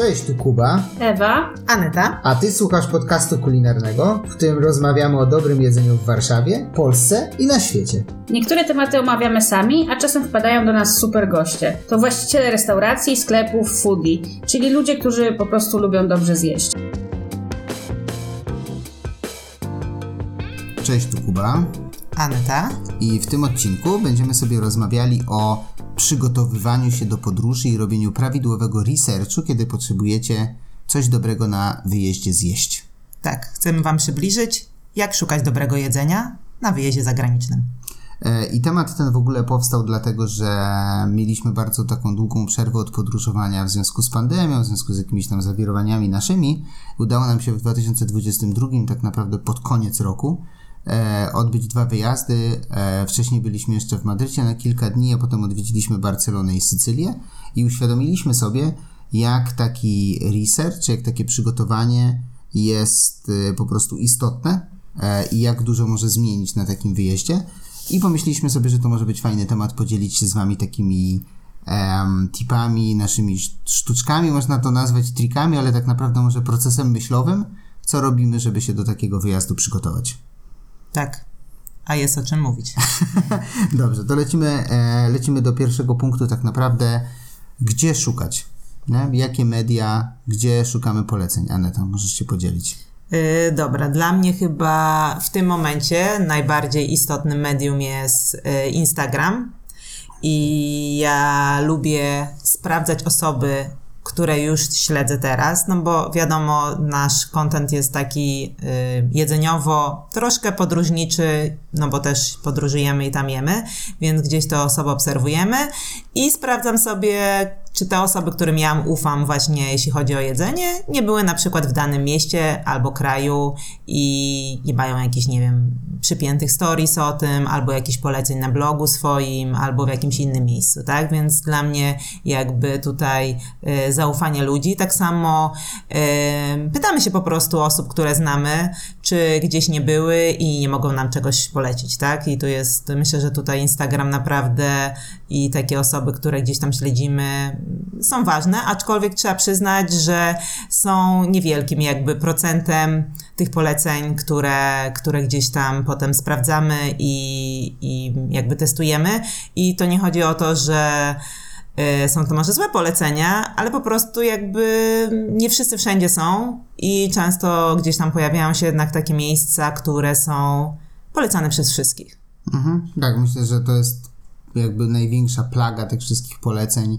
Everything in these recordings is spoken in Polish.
Cześć, tu Kuba. Ewa. Aneta. A ty słuchasz podcastu kulinarnego, w którym rozmawiamy o dobrym jedzeniu w Warszawie, Polsce i na świecie. Niektóre tematy omawiamy sami, a czasem wpadają do nas super goście. To właściciele restauracji, sklepów, foodie, czyli ludzie, którzy po prostu lubią dobrze zjeść. Cześć, tu Kuba. Aneta. I w tym odcinku będziemy sobie rozmawiali o przygotowywaniu się do podróży i robieniu prawidłowego researchu, kiedy potrzebujecie coś dobrego na wyjeździe zjeść. Tak, chcemy Wam przybliżyć, jak szukać dobrego jedzenia na wyjeździe zagranicznym. E, I temat ten w ogóle powstał dlatego, że mieliśmy bardzo taką długą przerwę od podróżowania w związku z pandemią, w związku z jakimiś tam zawirowaniami naszymi. Udało nam się w 2022, tak naprawdę pod koniec roku, odbyć dwa wyjazdy. E, wcześniej byliśmy jeszcze w Madrycie na kilka dni, a potem odwiedziliśmy Barcelonę i Sycylię i uświadomiliśmy sobie, jak taki research, jak takie przygotowanie jest e, po prostu istotne e, i jak dużo może zmienić na takim wyjeździe. I pomyśleliśmy sobie, że to może być fajny temat podzielić się z Wami takimi em, tipami, naszymi sztuczkami, można to nazwać trikami, ale tak naprawdę może procesem myślowym, co robimy, żeby się do takiego wyjazdu przygotować. Tak, a jest o czym mówić. Dobrze, to lecimy, e, lecimy do pierwszego punktu tak naprawdę, gdzie szukać, nie? jakie media, gdzie szukamy poleceń. Aneta, możesz się podzielić. Yy, dobra, dla mnie chyba w tym momencie najbardziej istotnym medium jest yy, Instagram. I ja lubię sprawdzać osoby, które już śledzę teraz, no bo wiadomo, nasz content jest taki yy, jedzeniowo, troszkę podróżniczy, no bo też podróżujemy i tam jemy, więc gdzieś to osoby obserwujemy i sprawdzam sobie, czy te osoby, którym ja ufam właśnie jeśli chodzi o jedzenie, nie były na przykład w danym mieście albo kraju i nie mają jakichś, nie wiem, przypiętych stories o tym, albo jakichś poleceń na blogu swoim, albo w jakimś innym miejscu, tak? Więc dla mnie jakby tutaj y, zaufanie ludzi, tak samo y, pytamy się po prostu osób, które znamy, czy gdzieś nie były i nie mogą nam czegoś polecić, tak? I to jest, myślę, że tutaj Instagram naprawdę i takie osoby, które gdzieś tam śledzimy, są ważne, aczkolwiek trzeba przyznać, że są niewielkim jakby procentem tych poleceń, które, które gdzieś tam potem sprawdzamy i, i jakby testujemy. I to nie chodzi o to, że y, są to może złe polecenia, ale po prostu jakby nie wszyscy wszędzie są i często gdzieś tam pojawiają się jednak takie miejsca, które są polecane przez wszystkich. Mhm. Tak, myślę, że to jest jakby największa plaga tych wszystkich poleceń,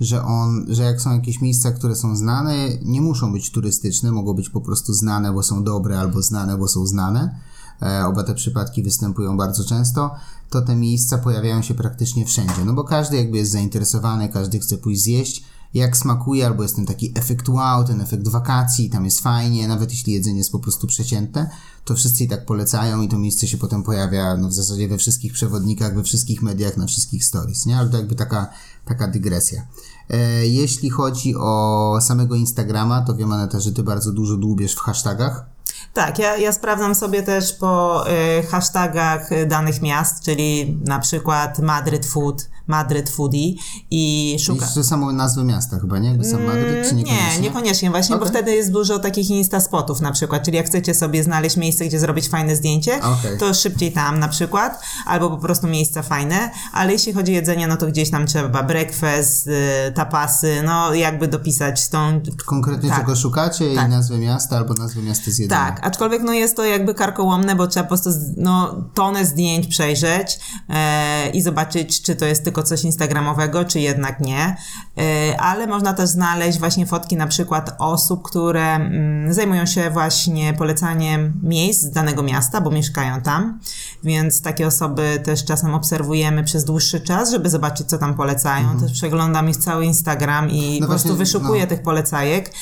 że on, że jak są jakieś miejsca, które są znane, nie muszą być turystyczne, mogą być po prostu znane, bo są dobre, albo znane, bo są znane. E, oba te przypadki występują bardzo często, to te miejsca pojawiają się praktycznie wszędzie, no bo każdy jakby jest zainteresowany, każdy chce pójść zjeść, jak smakuje, albo jest ten taki efekt wow, ten efekt wakacji, tam jest fajnie, nawet jeśli jedzenie jest po prostu przecięte, to wszyscy i tak polecają i to miejsce się potem pojawia no, w zasadzie we wszystkich przewodnikach, we wszystkich mediach, na wszystkich stories, nie? Ale to jakby taka, taka dygresja. E, jeśli chodzi o samego Instagrama, to wiem Aneta, że ty bardzo dużo dłubiesz w hashtagach. Tak, ja, ja sprawdzam sobie też po y, hashtagach danych miast, czyli na przykład Madryt Food, Madryt Foodie i szukam. Jeszcze samą nazwę miasta chyba, nie? Jakby sam Madryt, czy niekoniecznie? Mm, Nie, niekoniecznie właśnie, Okej. bo wtedy jest dużo takich instaspotów na przykład, czyli jak chcecie sobie znaleźć miejsce, gdzie zrobić fajne zdjęcie, Okej. to szybciej tam na przykład, albo po prostu miejsca fajne, ale jeśli chodzi o jedzenie, no to gdzieś tam trzeba breakfast, y, tapasy, no jakby dopisać tą... Konkretnie Tak. czego szukacie Tak. i nazwę miasta albo nazwę miasta z jedzenia. Tak, aczkolwiek no jest to jakby karkołomne, bo trzeba po prostu no, tonę zdjęć przejrzeć e, i zobaczyć, czy to jest tylko coś instagramowego, czy jednak nie. E, ale można też znaleźć właśnie fotki na przykład osób, które mm, zajmują się właśnie polecaniem miejsc z danego miasta, bo mieszkają tam. Więc takie osoby też czasem obserwujemy przez dłuższy czas, żeby zobaczyć, co tam polecają. Też przeglądam ich cały Instagram i No po prostu właśnie, wyszukuję no. tych polecajek.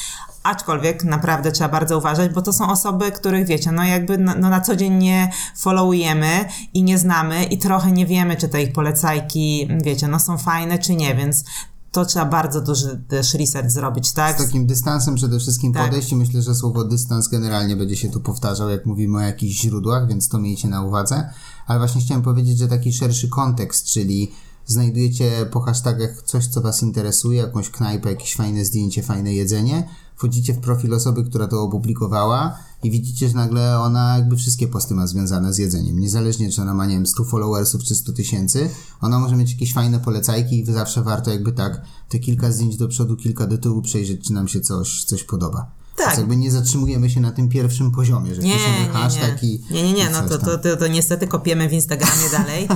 Aczkolwiek naprawdę trzeba bardzo uważać, bo to są osoby, których wiecie, no jakby no, no na co dzień nie followujemy i nie znamy i trochę nie wiemy, czy te ich polecajki, wiecie, no są fajne, czy nie, więc to trzeba bardzo duży też research zrobić, tak? Z takim dystansem przede wszystkim Tak. podejść i myślę, że słowo dystans generalnie będzie się tu powtarzał, jak mówimy o jakichś źródłach, więc to miejcie na uwadze. Ale właśnie chciałem powiedzieć, że taki szerszy kontekst, czyli znajdujecie po hashtagach coś, co Was interesuje, jakąś knajpę, jakieś fajne zdjęcie, fajne jedzenie, wchodzicie w profil osoby, która to opublikowała i widzicie, że nagle ona jakby wszystkie posty ma związane z jedzeniem. Niezależnie, czy ona ma, nie wiem, 100 followersów czy 100 tysięcy, ona może mieć jakieś fajne polecajki i zawsze warto jakby tak te kilka zdjęć do przodu, kilka do tyłu przejrzeć, czy nam się coś, coś podoba. Tak. Jakby nie zatrzymujemy się na tym pierwszym poziomie, że Nie, piszemy nie, hashtag nie. i Nie, nie, nie, i no to, to, to, to niestety kopiemy w Instagramie dalej.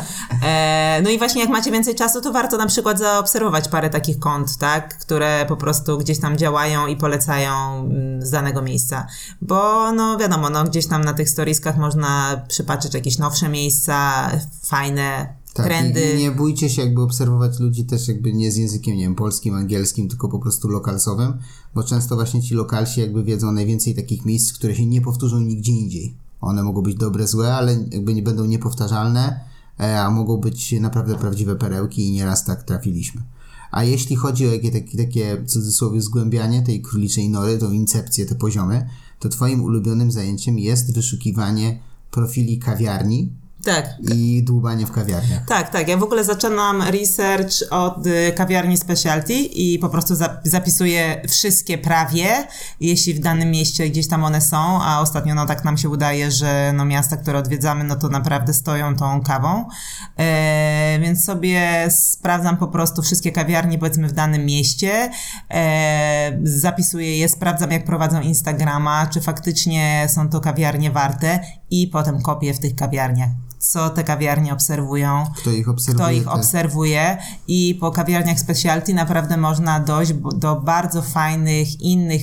E, no i właśnie jak macie więcej czasu, to warto na przykład zaobserwować parę takich kont, tak, które po prostu gdzieś tam działają i polecają mm, z danego miejsca. Bo no wiadomo, no gdzieś tam na tych storieskach można przypatrzeć jakieś nowsze miejsca, fajne Tak, trendy. Nie bójcie się jakby obserwować ludzi też jakby nie z językiem, nie wiem, polskim, angielskim, tylko po prostu lokalsowym, bo często właśnie ci lokalsi jakby wiedzą najwięcej takich miejsc, które się nie powtórzą nigdzie indziej. One mogą być dobre, złe, ale jakby nie będą niepowtarzalne, e, a mogą być naprawdę prawdziwe perełki i nieraz tak trafiliśmy. A jeśli chodzi o jakie, takie, takie cudzysłowie zgłębianie tej króliczej nory, tą incepcję, te poziomy, to twoim ulubionym zajęciem jest wyszukiwanie profili kawiarni Tak, i dłubanie w kawiarniach. Tak, tak. Ja w ogóle zaczynam research od y, kawiarni specialty i po prostu zap- zapisuję wszystkie prawie, jeśli w danym mieście gdzieś tam one są, a ostatnio no tak nam się udaje, że no miasta, które odwiedzamy, no to naprawdę stoją tą kawą. E, więc sobie sprawdzam po prostu wszystkie kawiarnie powiedzmy w danym mieście, e, zapisuję je, sprawdzam jak prowadzą Instagrama, czy faktycznie są to kawiarnie warte i potem kopię w tych kawiarniach. Co te kawiarnie obserwują, Kto ich obserwuje? kto ich te- obserwuje? I po kawiarniach specialty naprawdę można dojść do bardzo fajnych innych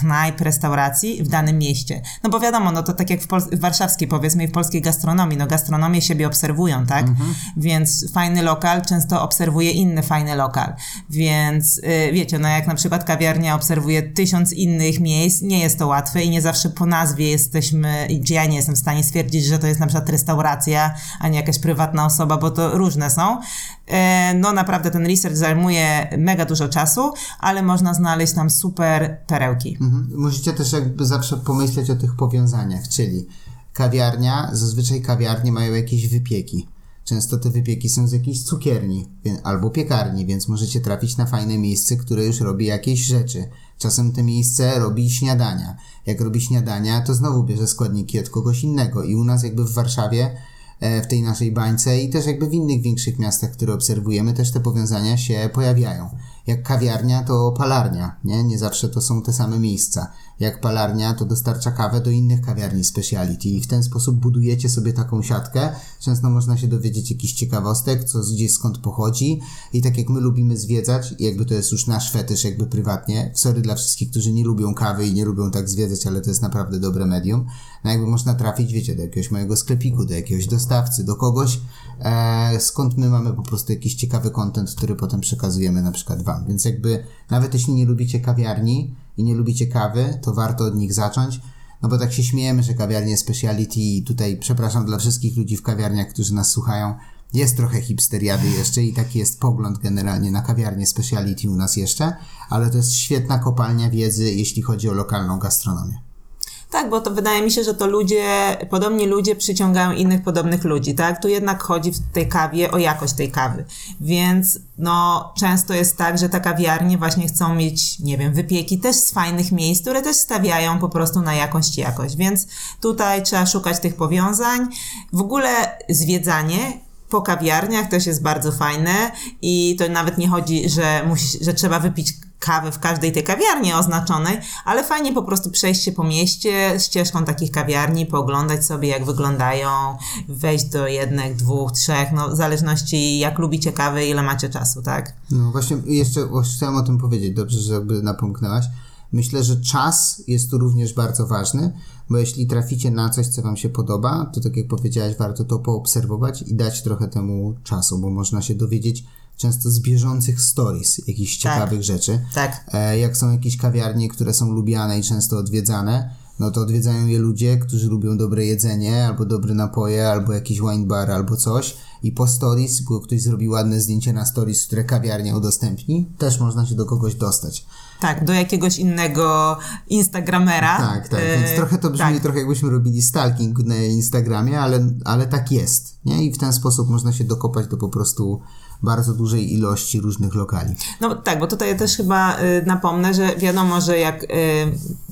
knajp, restauracji w danym mieście. No bo wiadomo, no to tak jak w, Pol- w warszawskiej powiedzmy i w polskiej gastronomii, no gastronomię siebie obserwują, tak? Więc fajny lokal często obserwuje inny fajny lokal. Więc y, wiecie, no jak na przykład kawiarnia obserwuje tysiąc innych miejsc, nie jest to łatwe i nie zawsze po nazwie jesteśmy, czy ja nie jestem w stanie stwierdzić, że to jest na przykład restauracja, a nie jakaś prywatna osoba, bo to różne są. E, No naprawdę ten research zajmuje mega dużo czasu, ale można znaleźć tam super perełki. Mhm. Musicie też jakby zawsze pomyśleć o tych powiązaniach, czyli kawiarnia, zazwyczaj kawiarnie mają jakieś wypieki. Często te wypieki są z jakiejś cukierni albo piekarni, więc możecie trafić na fajne miejsce, które już robi jakieś rzeczy. Czasem te miejsce robi śniadania. Jak robi śniadania, to znowu bierze składniki od kogoś innego. I u nas jakby w Warszawie w tej naszej bańce i też jakby w innych większych miastach, które obserwujemy, też te powiązania się pojawiają. Jak kawiarnia, to palarnia, nie? Nie zawsze to są te same miejsca. Jak palarnia, to dostarcza kawę do innych kawiarni speciality i w ten sposób budujecie sobie taką siatkę. Często można się dowiedzieć jakichś ciekawostek, co gdzieś skąd pochodzi i tak jak my lubimy zwiedzać, jakby to jest już nasz fetysz jakby prywatnie, sorry dla wszystkich, którzy nie lubią kawy i nie lubią tak zwiedzać, ale to jest naprawdę dobre medium, no jakby można trafić, wiecie, do jakiegoś mojego sklepiku, do jakiegoś dostawcy, do kogoś, e, skąd my mamy po prostu jakiś ciekawy content, który potem przekazujemy na przykład wam. Więc jakby nawet jeśli nie lubicie kawiarni i nie lubicie kawy, to warto od nich zacząć. No bo tak się śmiejemy, że kawiarnie speciality i tutaj przepraszam dla wszystkich ludzi w kawiarniach, którzy nas słuchają, jest trochę hipsteriady jeszcze i taki jest pogląd generalnie na kawiarnię speciality u nas jeszcze, ale to jest świetna kopalnia wiedzy, jeśli chodzi o lokalną gastronomię. Tak, bo to wydaje mi się, że to ludzie, podobni ludzie przyciągają innych podobnych ludzi, tak? Tu jednak chodzi w tej kawie o jakość tej kawy. Więc no, często jest tak, że te kawiarnie właśnie chcą mieć, nie wiem, wypieki też z fajnych miejsc, które też stawiają po prostu na jakąść i jakość. Więc tutaj trzeba szukać tych powiązań. W ogóle zwiedzanie po kawiarniach też jest bardzo fajne i to nawet nie chodzi, że, musi, że trzeba wypić kawę w każdej tej kawiarni oznaczonej, ale fajnie po prostu przejść się po mieście ścieżką takich kawiarni, pooglądać sobie jak wyglądają, wejść do jednych, dwóch, trzech, no w zależności jak lubicie kawę, ile macie czasu, tak? No właśnie, jeszcze chciałem o tym powiedzieć, dobrze, że jakby napomknęłaś. Myślę, że czas jest tu również bardzo ważny, bo jeśli traficie na coś, co Wam się podoba, to tak jak powiedziałaś, warto to poobserwować i dać trochę temu czasu, bo można się dowiedzieć często z bieżących stories jakichś Tak. ciekawych rzeczy. Tak. E, jak są jakieś kawiarnie, które są lubiane i często odwiedzane, no to odwiedzają je ludzie, którzy lubią dobre jedzenie, albo dobre napoje, albo jakiś wine bar, albo coś. I po stories, bo ktoś zrobi ładne zdjęcie na stories, które kawiarnia udostępni, też można się do kogoś dostać. Tak, do jakiegoś innego Instagramera. Tak, tak. E, Więc trochę to brzmi, tak. trochę jakbyśmy robili stalking na Instagramie, ale, ale tak jest. Nie? I w ten sposób można się dokopać do po prostu bardzo dużej ilości różnych lokali. No tak, bo tutaj też chyba y, napomnę, że wiadomo, że jak y,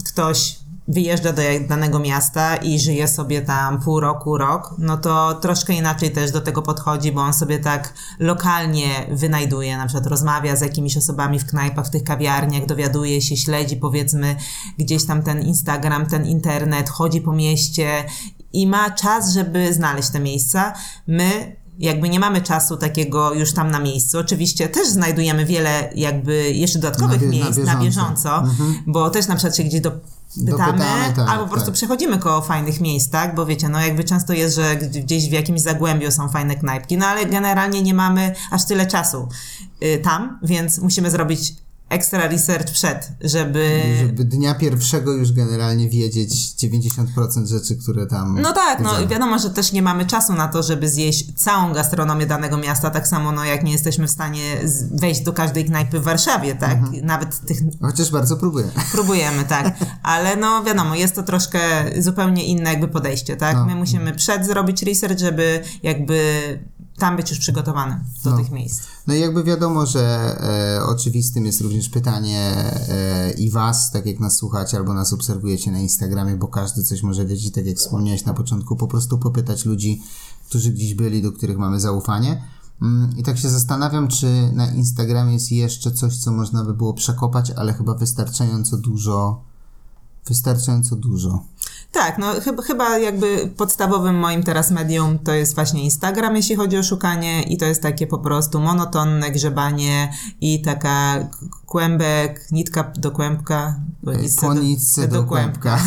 ktoś wyjeżdża do danego miasta i żyje sobie tam pół roku, rok, no to troszkę inaczej też do tego podchodzi, bo on sobie tak lokalnie wynajduje, na przykład rozmawia z jakimiś osobami w knajpach, w tych kawiarniach, dowiaduje się, śledzi powiedzmy gdzieś tam ten Instagram, ten internet, chodzi po mieście i ma czas, żeby znaleźć te miejsca. My jakby nie mamy czasu takiego już tam na miejscu. Oczywiście też znajdujemy wiele jakby jeszcze dodatkowych Na bie- na miejsc na bieżąco. Mhm. bieżąco, bo też na przykład się gdzieś dopytamy, Dopytamy, tak, albo po prostu tak. przechodzimy koło fajnych miejsc, tak? Bo wiecie, no jakby często jest, że gdzieś w jakimś zagłębiu są fajne knajpki, no ale generalnie nie mamy aż tyle czasu y, tam, więc musimy zrobić ekstra research przed, żeby... Żeby dnia pierwszego już generalnie wiedzieć 90% rzeczy, które tam. No tak, no wiadomo, że też nie mamy czasu na to, żeby zjeść całą gastronomię danego miasta, tak samo no jak nie jesteśmy w stanie wejść do każdej knajpy w Warszawie, tak? Mhm. Nawet tych Chociaż bardzo próbuję. próbujemy, tak. Ale no wiadomo, jest to troszkę zupełnie inne jakby podejście, tak? No. My musimy przed zrobić research, żeby jakby tam być już przygotowany do No. tych miejsc. No i jakby wiadomo, że e, oczywistym jest również pytanie e, i was, tak jak nas słuchacie albo nas obserwujecie na Instagramie, bo każdy coś może wiedzieć, tak jak wspomniałeś na początku, po prostu popytać ludzi, którzy gdzieś byli, do których mamy zaufanie. Mm, I tak się zastanawiam, czy na Instagramie jest jeszcze coś, co można by było przekopać, ale chyba wystarczająco dużo. Wystarczająco dużo. Tak, no chyba, chyba jakby podstawowym moim teraz medium to jest właśnie Instagram, jeśli chodzi o szukanie i to jest takie po prostu monotonne grzebanie i taka kłębek, nitka do kłębka. nitce Po nitce do kłębka.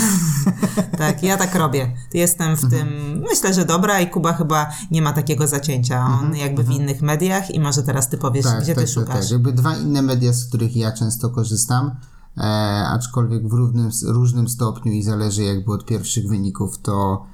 tak, ja tak robię. Jestem w tym, myślę, że dobra i Kuba chyba nie ma takiego zacięcia. On jakby w innych mediach i może teraz ty powiesz, gdzie ty szukasz. Tak, Jakby dwa inne media, z których ja często korzystam, e, aczkolwiek w równym, różnym stopniu i zależy jakby od pierwszych wyników, to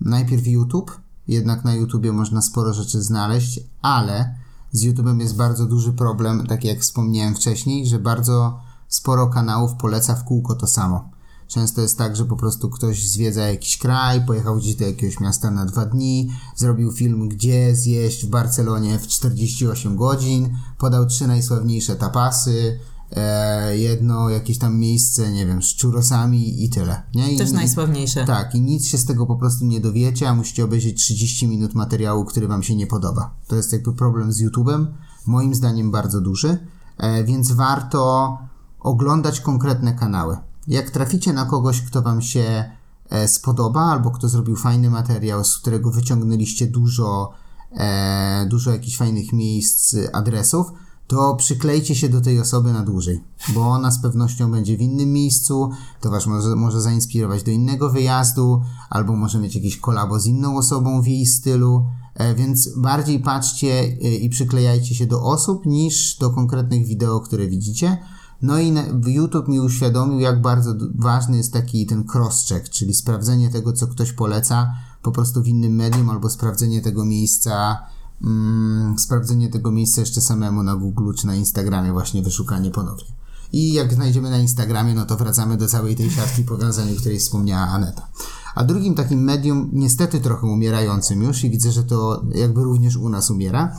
najpierw YouTube, jednak na YouTubie można sporo rzeczy znaleźć, ale z YouTubem jest bardzo duży problem, tak jak wspomniałem wcześniej, że bardzo sporo kanałów poleca w kółko to samo. Często jest tak, że po prostu ktoś zwiedza jakiś kraj, pojechał gdzieś do jakiegoś miasta na dwa dni, zrobił film, gdzie zjeść w Barcelonie w 48 godzin, podał trzy najsławniejsze tapasy, e, jedno jakieś tam miejsce, nie wiem, z churrosami i tyle. Nie? I, Też najsławniejsze. tak, i nic się z tego po prostu nie dowiecie, a musicie obejrzeć 30 minut materiału, który Wam się nie podoba. To jest jakby problem z YouTube'em, moim zdaniem bardzo duży, e, więc warto oglądać konkretne kanały. Jak traficie na kogoś, kto Wam się e, spodoba, albo kto zrobił fajny materiał, z którego wyciągnęliście dużo, e, dużo jakichś fajnych miejsc, adresów, to przyklejcie się do tej osoby na dłużej, bo ona z pewnością będzie w innym miejscu, to Was może, może zainspirować do innego wyjazdu, albo może mieć jakieś kolabo z inną osobą w jej stylu, e, więc bardziej patrzcie e, i przyklejajcie się do osób niż do konkretnych wideo, które widzicie. No i YouTube mi uświadomił, jak bardzo ważny jest taki ten cross-check, czyli sprawdzenie tego, co ktoś poleca po prostu w innym medium, albo sprawdzenie tego miejsca, mm, sprawdzenie tego miejsca jeszcze samemu na Google czy na Instagramie, właśnie wyszukanie ponownie. I jak znajdziemy na Instagramie, no to wracamy do całej tej siatki powiązań, o której wspomniała Aneta. A drugim takim medium, niestety trochę umierającym już, i widzę, że to jakby również u nas umiera,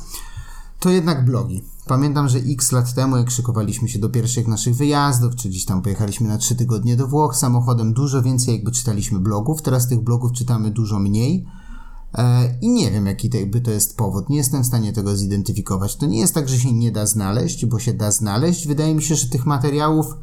to jednak blogi. Pamiętam, że x lat temu, jak szykowaliśmy się do pierwszych naszych wyjazdów, czy gdzieś tam pojechaliśmy na trzy tygodnie do Włoch samochodem, dużo więcej jakby czytaliśmy blogów. Teraz tych blogów czytamy dużo mniej. E, I nie wiem, jaki to, jakby to jest powód. Nie jestem w stanie tego zidentyfikować. To nie jest tak, że się nie da znaleźć, bo się da znaleźć. Wydaje mi się, że tych materiałów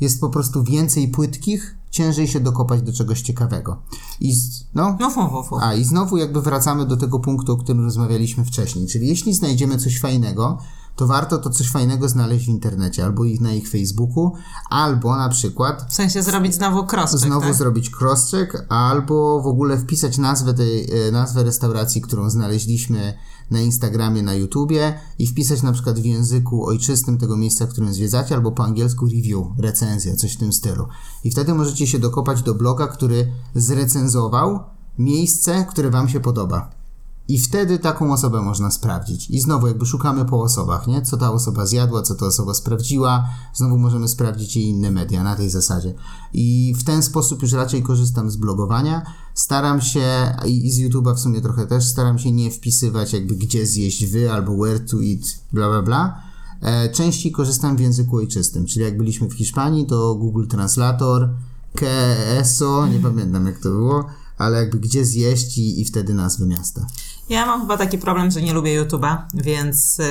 jest po prostu więcej płytkich, ciężej się dokopać do czegoś ciekawego. I z, no, No, fu, fu, fu. a i znowu jakby wracamy do tego punktu, o którym rozmawialiśmy wcześniej, czyli jeśli znajdziemy coś fajnego, to warto to coś fajnego znaleźć w internecie, albo ich na ich Facebooku, albo na przykład W sensie zrobić znowu cross znowu tak? zrobić crosscheck, albo w ogóle wpisać nazwę tej, e, nazwę restauracji, którą znaleźliśmy na Instagramie, na YouTubie i wpisać na przykład w języku ojczystym tego miejsca, w którym zwiedzacie, albo po angielsku review, recenzja, coś w tym stylu. I wtedy możecie się dokopać do bloga, który zrecenzował miejsce, które Wam się podoba. I wtedy taką osobę można sprawdzić. I znowu jakby szukamy po osobach, nie? Co ta osoba zjadła, co ta osoba sprawdziła. Znowu możemy sprawdzić jej inne media na tej zasadzie. I w ten sposób już raczej korzystam z blogowania. Staram się, i z YouTube'a w sumie trochę też, staram się nie wpisywać jakby gdzie zjeść wy albo where to eat, bla bla bla. E, częściej korzystam w języku ojczystym, czyli jak byliśmy w Hiszpanii, to Google Translator, KESO, nie pamiętam jak to było, ale jakby gdzie zjeść i, i wtedy nazwy miasta. Ja mam chyba taki problem, że nie lubię YouTube'a, więc y,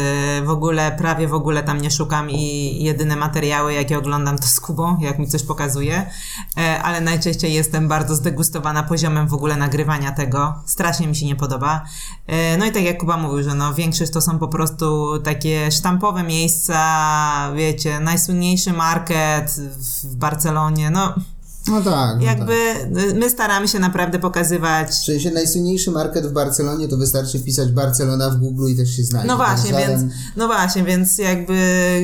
w ogóle, prawie w ogóle tam nie szukam i jedyne materiały, jakie oglądam, to z Kubą, jak mi coś pokazuje, E, ale najczęściej jestem bardzo zdegustowana poziomem w ogóle nagrywania tego. Strasznie mi się nie podoba. E, No i tak jak Kuba mówił, że no większość to są po prostu takie sztampowe miejsca, wiecie, najsłynniejszy market w- w Barcelonie, no No tak. No jakby tak. my staramy się naprawdę pokazywać W sensie najsłynniejszy market w Barcelonie to wystarczy wpisać Barcelona w Google i też się znajdzie. No właśnie, żaden- więc, no właśnie, więc jakby,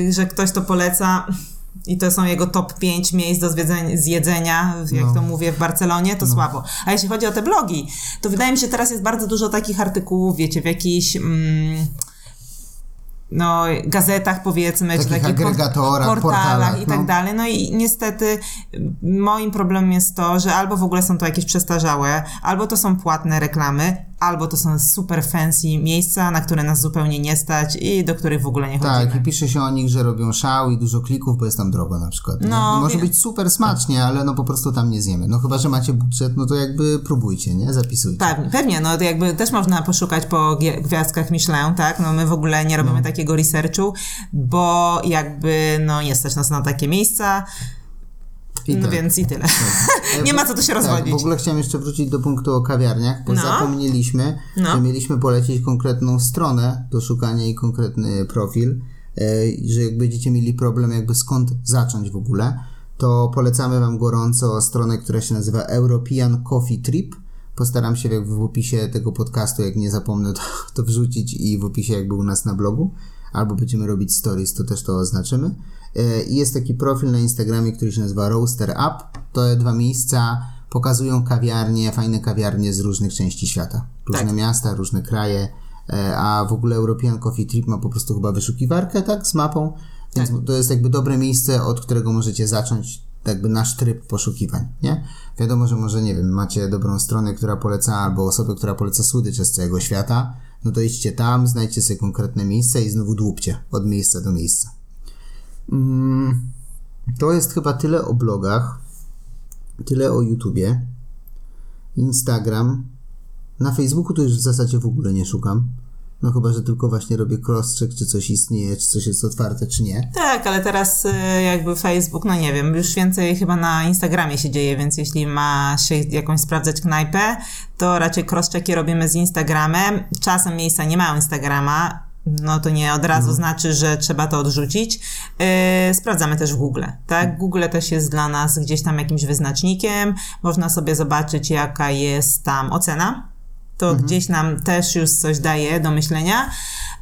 że ktoś to poleca i to są jego top 5 miejsc do zjedzenia, jak No. to mówię, w Barcelonie, to słabo. A jeśli chodzi o te blogi, to wydaje mi się, teraz jest bardzo dużo takich artykułów, wiecie, w jakichś... Mm, no, gazetach powiedzmy, Takich czy takich agregatorach, portalach, portalach, i tak no. dalej. No i niestety moim problemem jest to, że albo w ogóle są to jakieś przestarzałe, albo to są płatne reklamy, albo to są super fancy miejsca, na które nas zupełnie nie stać i do których w ogóle nie chodzimy. Tak, i pisze się o nich, że robią szał i dużo klików, bo jest tam drogo na przykład. nie? No, Może wie- być super smacznie, ale no po prostu tam nie zjemy. No chyba, że macie budżet, no to jakby próbujcie, nie? Zapisujcie. Pewnie, pewnie, no to jakby też można poszukać po gwiazdkach Michelin, tak? No my w ogóle nie robimy takiego researchu, bo jakby no nie stać nas na takie miejsca, I no tak. więc i tyle. E, nie ma co tu się Tak, rozwodzić. w ogóle chciałem jeszcze wrócić do punktu o kawiarniach, bo No. zapomnieliśmy, No. że mieliśmy polecić konkretną stronę do szukania i konkretny profil, e, że jak będziecie mieli problem jakby skąd zacząć w ogóle, to polecamy Wam gorąco stronę, która się nazywa European Coffee Trip. Postaram się jakby w opisie tego podcastu, jak nie zapomnę, to, to wrzucić i w opisie jakby u nas na blogu. Albo będziemy robić stories, to też to oznaczymy. E, I jest taki profil na Instagramie, który się nazywa Roaster Up. To dwa miejsca pokazują kawiarnie, fajne kawiarnie z różnych części świata. Różne Tak. miasta, różne kraje. E, A w ogóle European Coffee Trip ma po prostu chyba wyszukiwarkę, tak? Z mapą. Więc to jest jakby dobre miejsce, od którego możecie zacząć jakby nasz tryb poszukiwań, nie? Wiadomo, że może, nie wiem, macie dobrą stronę, która poleca, albo osobę, która poleca słodycze z całego świata, no to idźcie tam, znajdźcie sobie konkretne miejsce i znowu dłubcie od miejsca do miejsca. Mm, to jest chyba tyle o blogach, tyle o YouTubie, Instagram. Na Facebooku to już w zasadzie w ogóle nie szukam. No chyba, że tylko właśnie robię crosscheck, czy coś istnieje, czy coś jest otwarte, czy nie. Tak, ale teraz y, jakby Facebook, no nie wiem, już więcej chyba na Instagramie się dzieje, więc jeśli ma się jakąś sprawdzać knajpę, to raczej crosschecki robimy z Instagramem. Czasem miejsca nie mają Instagrama, no to nie od razu znaczy, że trzeba to odrzucić. Yy, sprawdzamy też w Google, tak? Google też jest dla nas gdzieś tam jakimś wyznacznikiem. Można sobie zobaczyć, jaka jest tam ocena. To gdzieś nam też już coś daje do myślenia.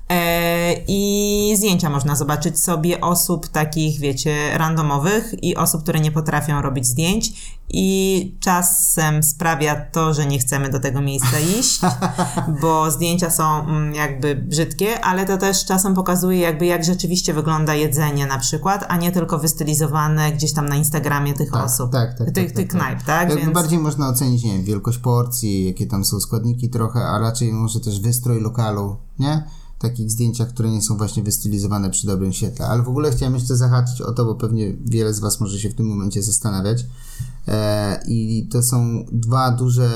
E, I zdjęcia można zobaczyć sobie osób takich, wiecie, randomowych i osób, które nie potrafią robić zdjęć. I czasem sprawia to, że nie chcemy do tego miejsca iść, bo zdjęcia są mm, jakby brzydkie, ale to też czasem pokazuje, jakby jak rzeczywiście wygląda jedzenie na przykład, a nie tylko wystylizowane gdzieś tam na Instagramie tych Tak, osób, tak, tak, tych, tak, tych tak, knajp, tak? Jakby Więc... bardziej można ocenić, nie wiem, wielkość porcji, jakie tam są składniki trochę, a raczej może też wystrój lokalu, nie? Takich zdjęciach, które nie są właśnie wystylizowane przy dobrym świetle. Ale w ogóle chciałem jeszcze zahaczyć o to, bo pewnie wiele z Was może się w tym momencie zastanawiać. E, I to są dwa duże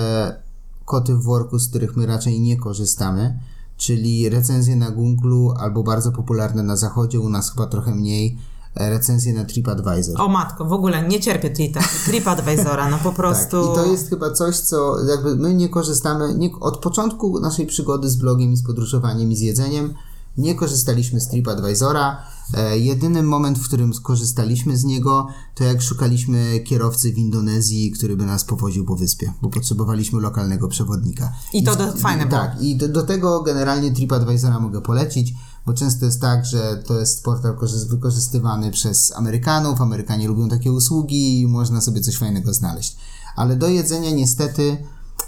koty w worku, z których my raczej nie korzystamy, czyli recenzje na Google albo bardzo popularne na zachodzie, u nas chyba trochę mniej, e, recenzje na TripAdvisor. O matko, w ogóle nie cierpię Trip- TripAdvisora, no po prostu... Tak, i to jest chyba coś, co jakby my nie korzystamy, nie, od początku naszej przygody z blogiem i z podróżowaniem i z jedzeniem, Nie korzystaliśmy z TripAdvisora. E, jedyny moment, w którym skorzystaliśmy z niego, to jak szukaliśmy kierowcy w Indonezji, który by nas powoził po wyspie, bo potrzebowaliśmy lokalnego przewodnika. I to do- fajne było. Tak, i do, do tego generalnie TripAdvisora mogę polecić, bo często jest tak, że to jest portal korzy- wykorzystywany przez Amerykanów, Amerykanie lubią takie usługi i można sobie coś fajnego znaleźć. Ale do jedzenia niestety,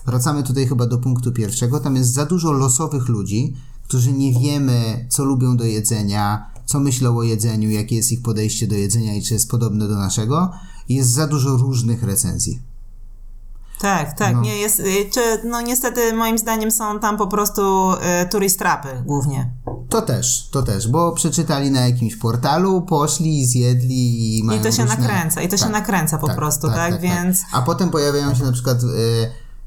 wracamy tutaj chyba do punktu pierwszego, tam jest za dużo losowych ludzi, którzy nie wiemy, co lubią do jedzenia, co myślą o jedzeniu, jakie jest ich podejście do jedzenia i czy jest podobne do naszego. Jest za dużo różnych recenzji. Tak, tak, No. nie jest, y, czy, no niestety moim zdaniem są tam po prostu y, turystrapy głównie. To też, to też, bo przeczytali na jakimś portalu, poszli, zjedli i I mają to się różne... nakręca, i to się Tak, nakręca po prostu, tak, więc... A potem pojawiają się na przykład y,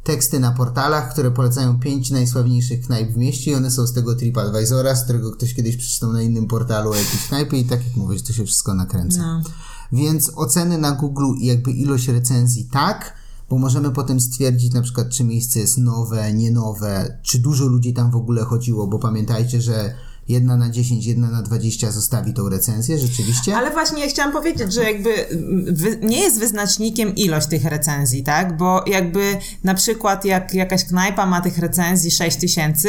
teksty na portalach, które polecają pięć najsławniejszych knajp w mieście i one są z tego TripAdvisora, z którego ktoś kiedyś przeczytał na innym portalu o jakiejś knajpie i tak jak mówisz, to się wszystko nakręca. No. Więc oceny na Google i jakby ilość recenzji tak, bo możemy potem stwierdzić na przykład, czy miejsce jest nowe, nie nowe, czy dużo ludzi tam w ogóle chodziło, bo pamiętajcie, że jedna na 10, jedna na 20 zostawi tą recenzję, rzeczywiście. Ale właśnie ja chciałam powiedzieć, że jakby mm, wy, nie jest wyznacznikiem ilość tych recenzji, tak? Bo jakby na przykład jak jakaś knajpa ma tych recenzji 6 tysięcy,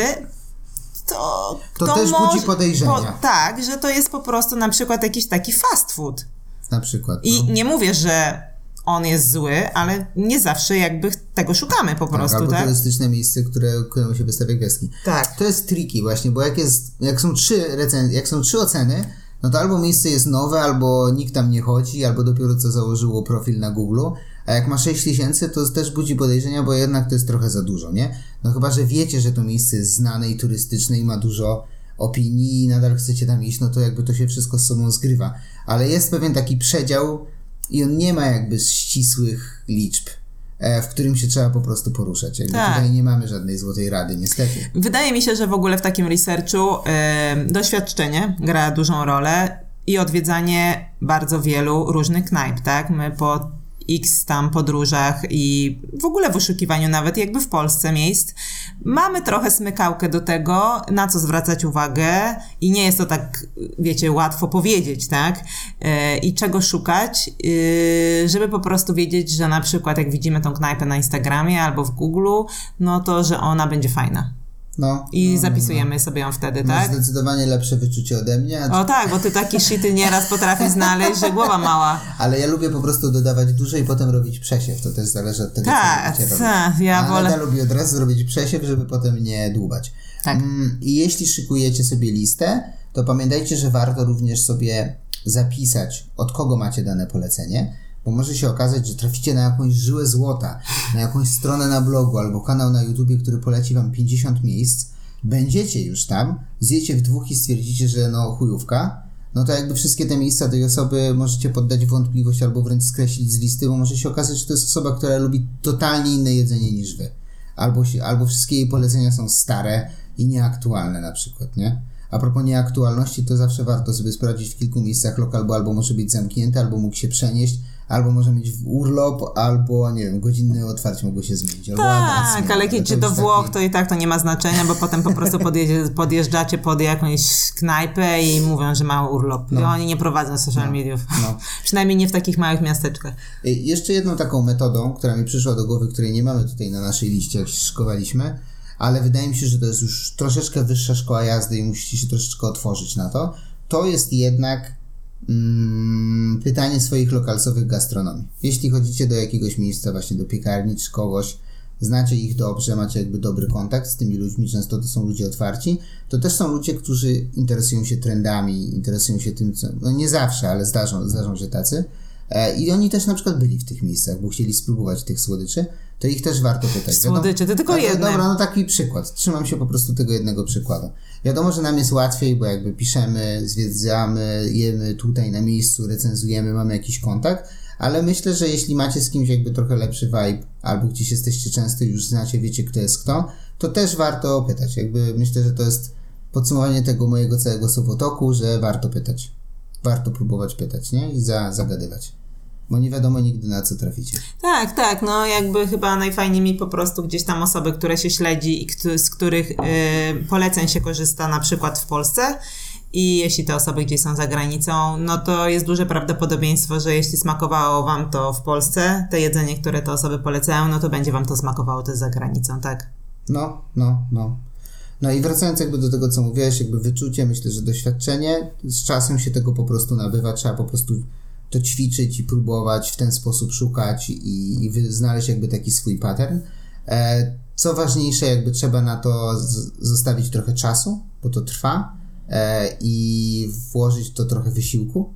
to, To też budzi podejrzenia. tak, że to jest po prostu na przykład jakiś taki fast food. Na przykład. I no. nie mówię, że on jest zły, ale nie zawsze jakby tego szukamy po Tak, prostu, albo tak? turystyczne miejsce, które, któremu się wystawia gwiazdki. Tak. To jest tricky właśnie, bo jak jest, jak są trzy recen- jak są trzy oceny, no to albo miejsce jest nowe, albo nikt tam nie chodzi, albo dopiero co założyło profil na Google, a jak ma 6 tysięcy, to też budzi podejrzenia, bo jednak to jest trochę za dużo, nie? No chyba, że wiecie, że to miejsce jest znane i turystyczne i ma dużo opinii i nadal chcecie tam iść, no to jakby to się wszystko z sobą zgrywa. Ale jest pewien taki przedział i on nie ma jakby ścisłych liczb, e, w którym się trzeba po prostu poruszać. Jakby Tak. Tutaj nie mamy żadnej złotej rady, niestety. Wydaje mi się, że w ogóle w takim researchu doświadczenie gra dużą rolę i odwiedzanie bardzo wielu różnych knajp, tak? My po x tam podróżach i w ogóle wyszukiwaniu nawet jakby w Polsce miejsc mamy trochę smykałkę do tego, na co zwracać uwagę i nie jest to tak, wiecie, łatwo powiedzieć, tak? E, I czego szukać, yy, żeby po prostu wiedzieć, że na przykład jak widzimy tą knajpę na Instagramie albo w Google, no to, że ona będzie fajna. No. I no, zapisujemy sobie ją wtedy, Masz tak? zdecydowanie lepsze wyczucie ode mnie, O tak, bo ty taki shity nieraz potrafisz znaleźć, że głowa mała. ale ja lubię po prostu dodawać dużo i potem robić przesiew. To też zależy od tego, Tak, co tak, robić. ja a wolę- Nada lubi od razu zrobić przesiew, żeby potem nie dłubać. Tak. Mm, I jeśli szykujecie sobie listę, to pamiętajcie, że warto również sobie zapisać, od kogo macie dane polecenie, bo może się okazać, że traficie na jakąś żyłę złota, na jakąś stronę na blogu albo kanał na YouTubie, który poleci wam 50 miejsc, będziecie już tam, zjecie w dwóch i stwierdzicie, że no chujówka, no to jakby wszystkie te miejsca tej osoby możecie poddać wątpliwość albo wręcz skreślić z listy, bo może się okazać, że to jest osoba, która lubi totalnie inne jedzenie niż wy. Albo, się, albo wszystkie jej polecenia są stare i nieaktualne na przykład, nie? A propos nieaktualności, to zawsze warto sobie sprawdzić w kilku miejscach lokal, bo albo może być zamknięty, albo mógł się przenieść, albo może mieć urlop, albo nie wiem, godzinne otwarcie mogło się zmienić. Albo Tak, zmienić. ale jedziecie już do taki- Włoch, to i tak to nie ma znaczenia, bo potem po prostu podjedzie, podjeżdżacie pod jakąś knajpę i mówią, że mają urlop. I oni nie prowadzą social mediów. no. Przynajmniej nie w takich małych miasteczkach. Y, Jeszcze jedną taką metodą, która mi przyszła do głowy, której nie mamy tutaj na naszej liście, jak się szykowaliśmy, ale wydaje mi się, że to jest już troszeczkę wyższa szkoła jazdy i musicie się troszeczkę otworzyć na to, to jest jednak mm, pytanie swoich lokalsowych gastronomii. Jeśli chodzicie do jakiegoś miejsca, właśnie do piekarni czy kogoś, znacie ich dobrze, macie jakby dobry kontakt z tymi ludźmi, często to są ludzie otwarci, to też są ludzie, którzy interesują się trendami, interesują się tym, co, no nie zawsze, ale zdarzą, zdarzą się tacy, E, I oni też na przykład byli w tych miejscach, bo chcieli spróbować tych słodyczy, to ich też warto pytać. Słodyczy, to tylko Ale jedne. Dobra, no taki przykład. Trzymam się po prostu tego jednego przykładu. Wiadomo, że nam jest łatwiej, bo jakby piszemy, zwiedzamy, jemy tutaj na miejscu, recenzujemy, mamy jakiś kontakt, ale myślę, że jeśli macie z kimś jakby trochę lepszy vibe, albo gdzieś jesteście często już znacie, wiecie kto jest kto, to też warto pytać. Jakby myślę, że to jest podsumowanie tego mojego całego słowotoku, że warto pytać. Warto próbować pytać, nie? I za, zagadywać. Bo nie wiadomo nigdy na co traficie. Tak, tak, no jakby chyba najfajniej mi po prostu gdzieś tam osoby, które się śledzi i z których y, poleceń się korzysta na przykład w Polsce. I jeśli te osoby gdzieś są za granicą, no to jest duże prawdopodobieństwo, że jeśli smakowało Wam to w Polsce, te jedzenie, które te osoby polecają, no to będzie Wam to smakowało też za granicą, tak? No, no, no. No i wracając jakby do tego, co mówiłeś, jakby wyczucie, myślę, że doświadczenie, z czasem się tego po prostu nabywa, trzeba po prostu to ćwiczyć i próbować w ten sposób szukać i, i znaleźć jakby taki swój pattern. E, co ważniejsze, jakby trzeba na to zostawić trochę czasu, bo to trwa e, i włożyć to trochę wysiłku.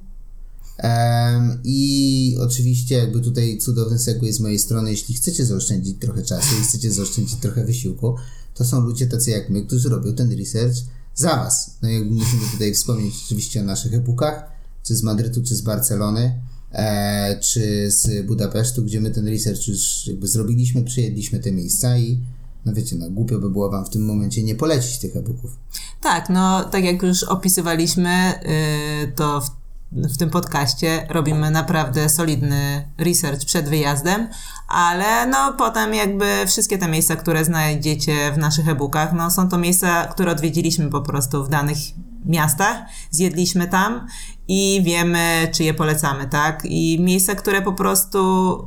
I oczywiście jakby tutaj cudowny segway z mojej strony, jeśli chcecie zaoszczędzić trochę czasu i chcecie zaoszczędzić trochę wysiłku, to są ludzie tacy jak my, którzy robią ten research za Was. No i jakby musimy tutaj wspomnieć oczywiście o naszych e-bookach, czy z Madrytu, czy z Barcelony, e, czy z Budapesztu, gdzie my ten research już jakby zrobiliśmy, przyjedliśmy te miejsca i no wiecie, no głupio by było Wam w tym momencie nie polecić tych e-booków. Tak, no tak jak już opisywaliśmy, yy, to w, w tym podcaście robimy naprawdę solidny research przed wyjazdem, ale no potem jakby wszystkie te miejsca, które znajdziecie w naszych e-bookach, no są to miejsca, które odwiedziliśmy po prostu w danych miastach, zjedliśmy tam i wiemy, czy je polecamy, tak? I miejsca, które po prostu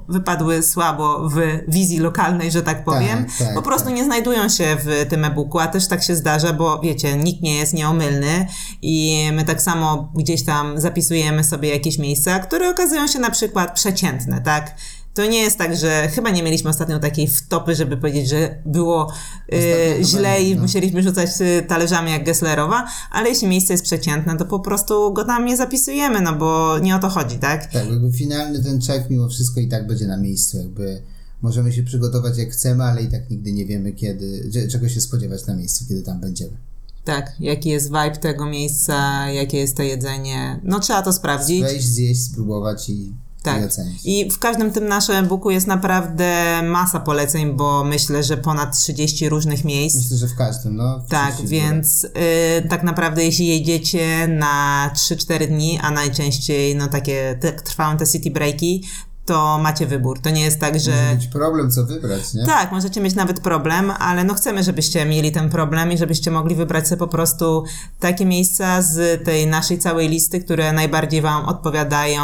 wypadły słabo w wizji lokalnej, że tak powiem, tak, po prostu tak. nie znajdują się w tym e-booku, a też tak się zdarza, bo wiecie, nikt nie jest nieomylny i my tak samo gdzieś tam zapisujemy sobie jakieś miejsca, które okazują się na przykład przeciętne, tak? To nie jest tak, że chyba nie mieliśmy ostatnio takiej wtopy, żeby powiedzieć, że było chyba źle i no. musieliśmy rzucać e, talerzami jak Gesslerowa, ale jeśli miejsce jest przeciętne, to po prostu go tam nie zapisujemy, no bo nie o to chodzi, tak? Tak, jakby finalny ten check mimo wszystko i tak będzie na miejscu, jakby możemy się przygotować jak chcemy, ale i tak nigdy nie wiemy kiedy, cze- czego się spodziewać na miejscu, kiedy tam będziemy. Tak, jaki jest vibe tego miejsca, jakie jest to jedzenie, no trzeba to sprawdzić. Wejść, zjeść, spróbować i Tak. I w każdym tym naszym e-booku jest naprawdę masa poleceń, bo myślę, że ponad 30 różnych miejsc. Myślę, że w każdym, no. w Tak, więc y, tak naprawdę jeśli jedziecie na 3-4 dni, a najczęściej no takie te, trwają te city breaki, to macie wybór. To nie jest tak, że... Może być problem, co wybrać, nie? Tak, możecie mieć nawet problem, ale no chcemy, żebyście mieli ten problem i żebyście mogli wybrać sobie po prostu takie miejsca z tej naszej całej listy, które najbardziej Wam odpowiadają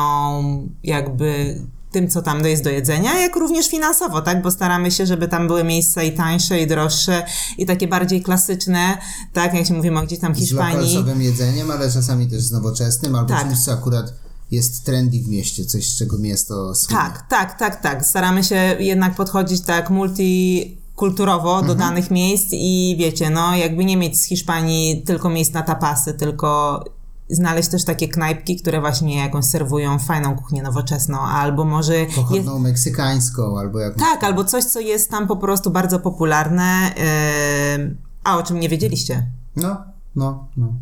jakby tym, co tam jest do jedzenia, jak również finansowo, tak? Bo staramy się, żeby tam były miejsca i tańsze, i droższe, i takie bardziej klasyczne, tak? Jak się mówimy o gdzieś tam Z Hiszpanii. lokalsowym jedzeniem, ale czasami też z nowoczesnym, albo Tak. czymś, co akurat jest trendy w mieście, coś, z czego miasto słynie. Tak, tak, tak, tak. Staramy się jednak podchodzić tak multikulturowo do danych miejsc i wiecie, no jakby nie mieć z Hiszpanii tylko miejsc na tapasy, tylko znaleźć też takie knajpki, które właśnie jakąś serwują fajną kuchnię nowoczesną, albo może jest, Pochodną meksykańską, albo jakąś... tak, albo coś, co jest tam po prostu bardzo popularne, yy, a o czym nie wiedzieliście. No, no, no.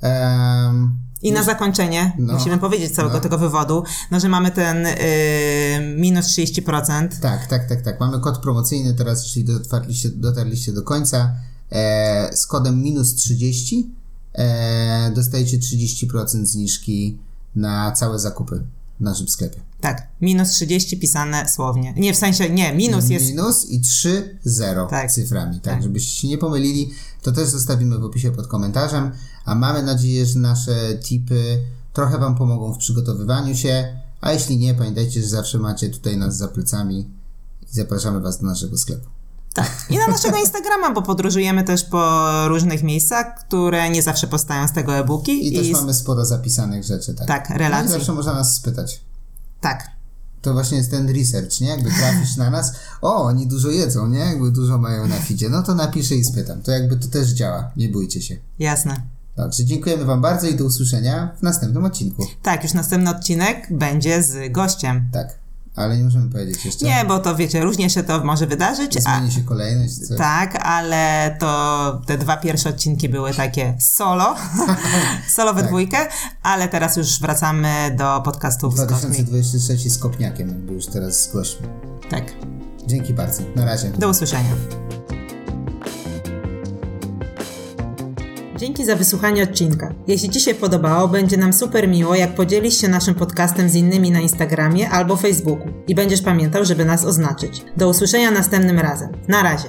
Em, I na zakończenie No. musimy powiedzieć całego No. tego wywodu, no, że mamy ten yy, minus 30%. Tak, tak, tak, tak. Mamy kod promocyjny teraz, jeśli dotarliście, dotarliście do końca, e, z kodem minus 30 e, dostajecie 30% zniżki na całe zakupy w naszym sklepie. Tak, minus 30 pisane słownie. Nie, w sensie, nie, minus jest... Minus i 3, 0 Tak. cyframi, tak, Tak. żebyście się nie pomylili, to też zostawimy w opisie pod komentarzem, a mamy nadzieję, że nasze tipy trochę Wam pomogą w przygotowywaniu się, a jeśli nie, pamiętajcie, że zawsze macie tutaj nas za plecami i zapraszamy Was do naszego sklepu. Tak. I na naszego Instagrama, bo podróżujemy też po różnych miejscach, które nie zawsze powstają z tego e-booki. I też z- mamy sporo zapisanych rzeczy, tak. Tak, No i relacji. zawsze można nas spytać. Tak, To właśnie jest ten research, nie? Jakby trafisz na nas, o, oni dużo jedzą, nie? Jakby dużo mają na feedzie, no to napiszę i spytam. To jakby to też działa, nie bójcie się. jasne. Dobrze, dziękujemy Wam bardzo i do usłyszenia w następnym odcinku. Tak, już następny odcinek będzie z gościem. Tak, ale nie możemy powiedzieć jeszcze. Nie, bo to wiecie, różnie się to może wydarzyć. Zmieni się kolejność, coś. tak, ale to te dwa pierwsze odcinki były takie solo, solo we Tak. dwójkę, ale teraz już wracamy do podcastów z gośćmi. 2023 z Kopniakiem, jakby już teraz z gośćmi. Tak, Dzięki bardzo, na razie. do usłyszenia. Dzięki za wysłuchanie odcinka. Jeśli Ci się podobało, będzie nam super miło, jak podzielisz się naszym podcastem z innymi na Instagramie albo Facebooku i będziesz pamiętał, żeby nas oznaczyć. Do usłyszenia następnym razem. Na razie.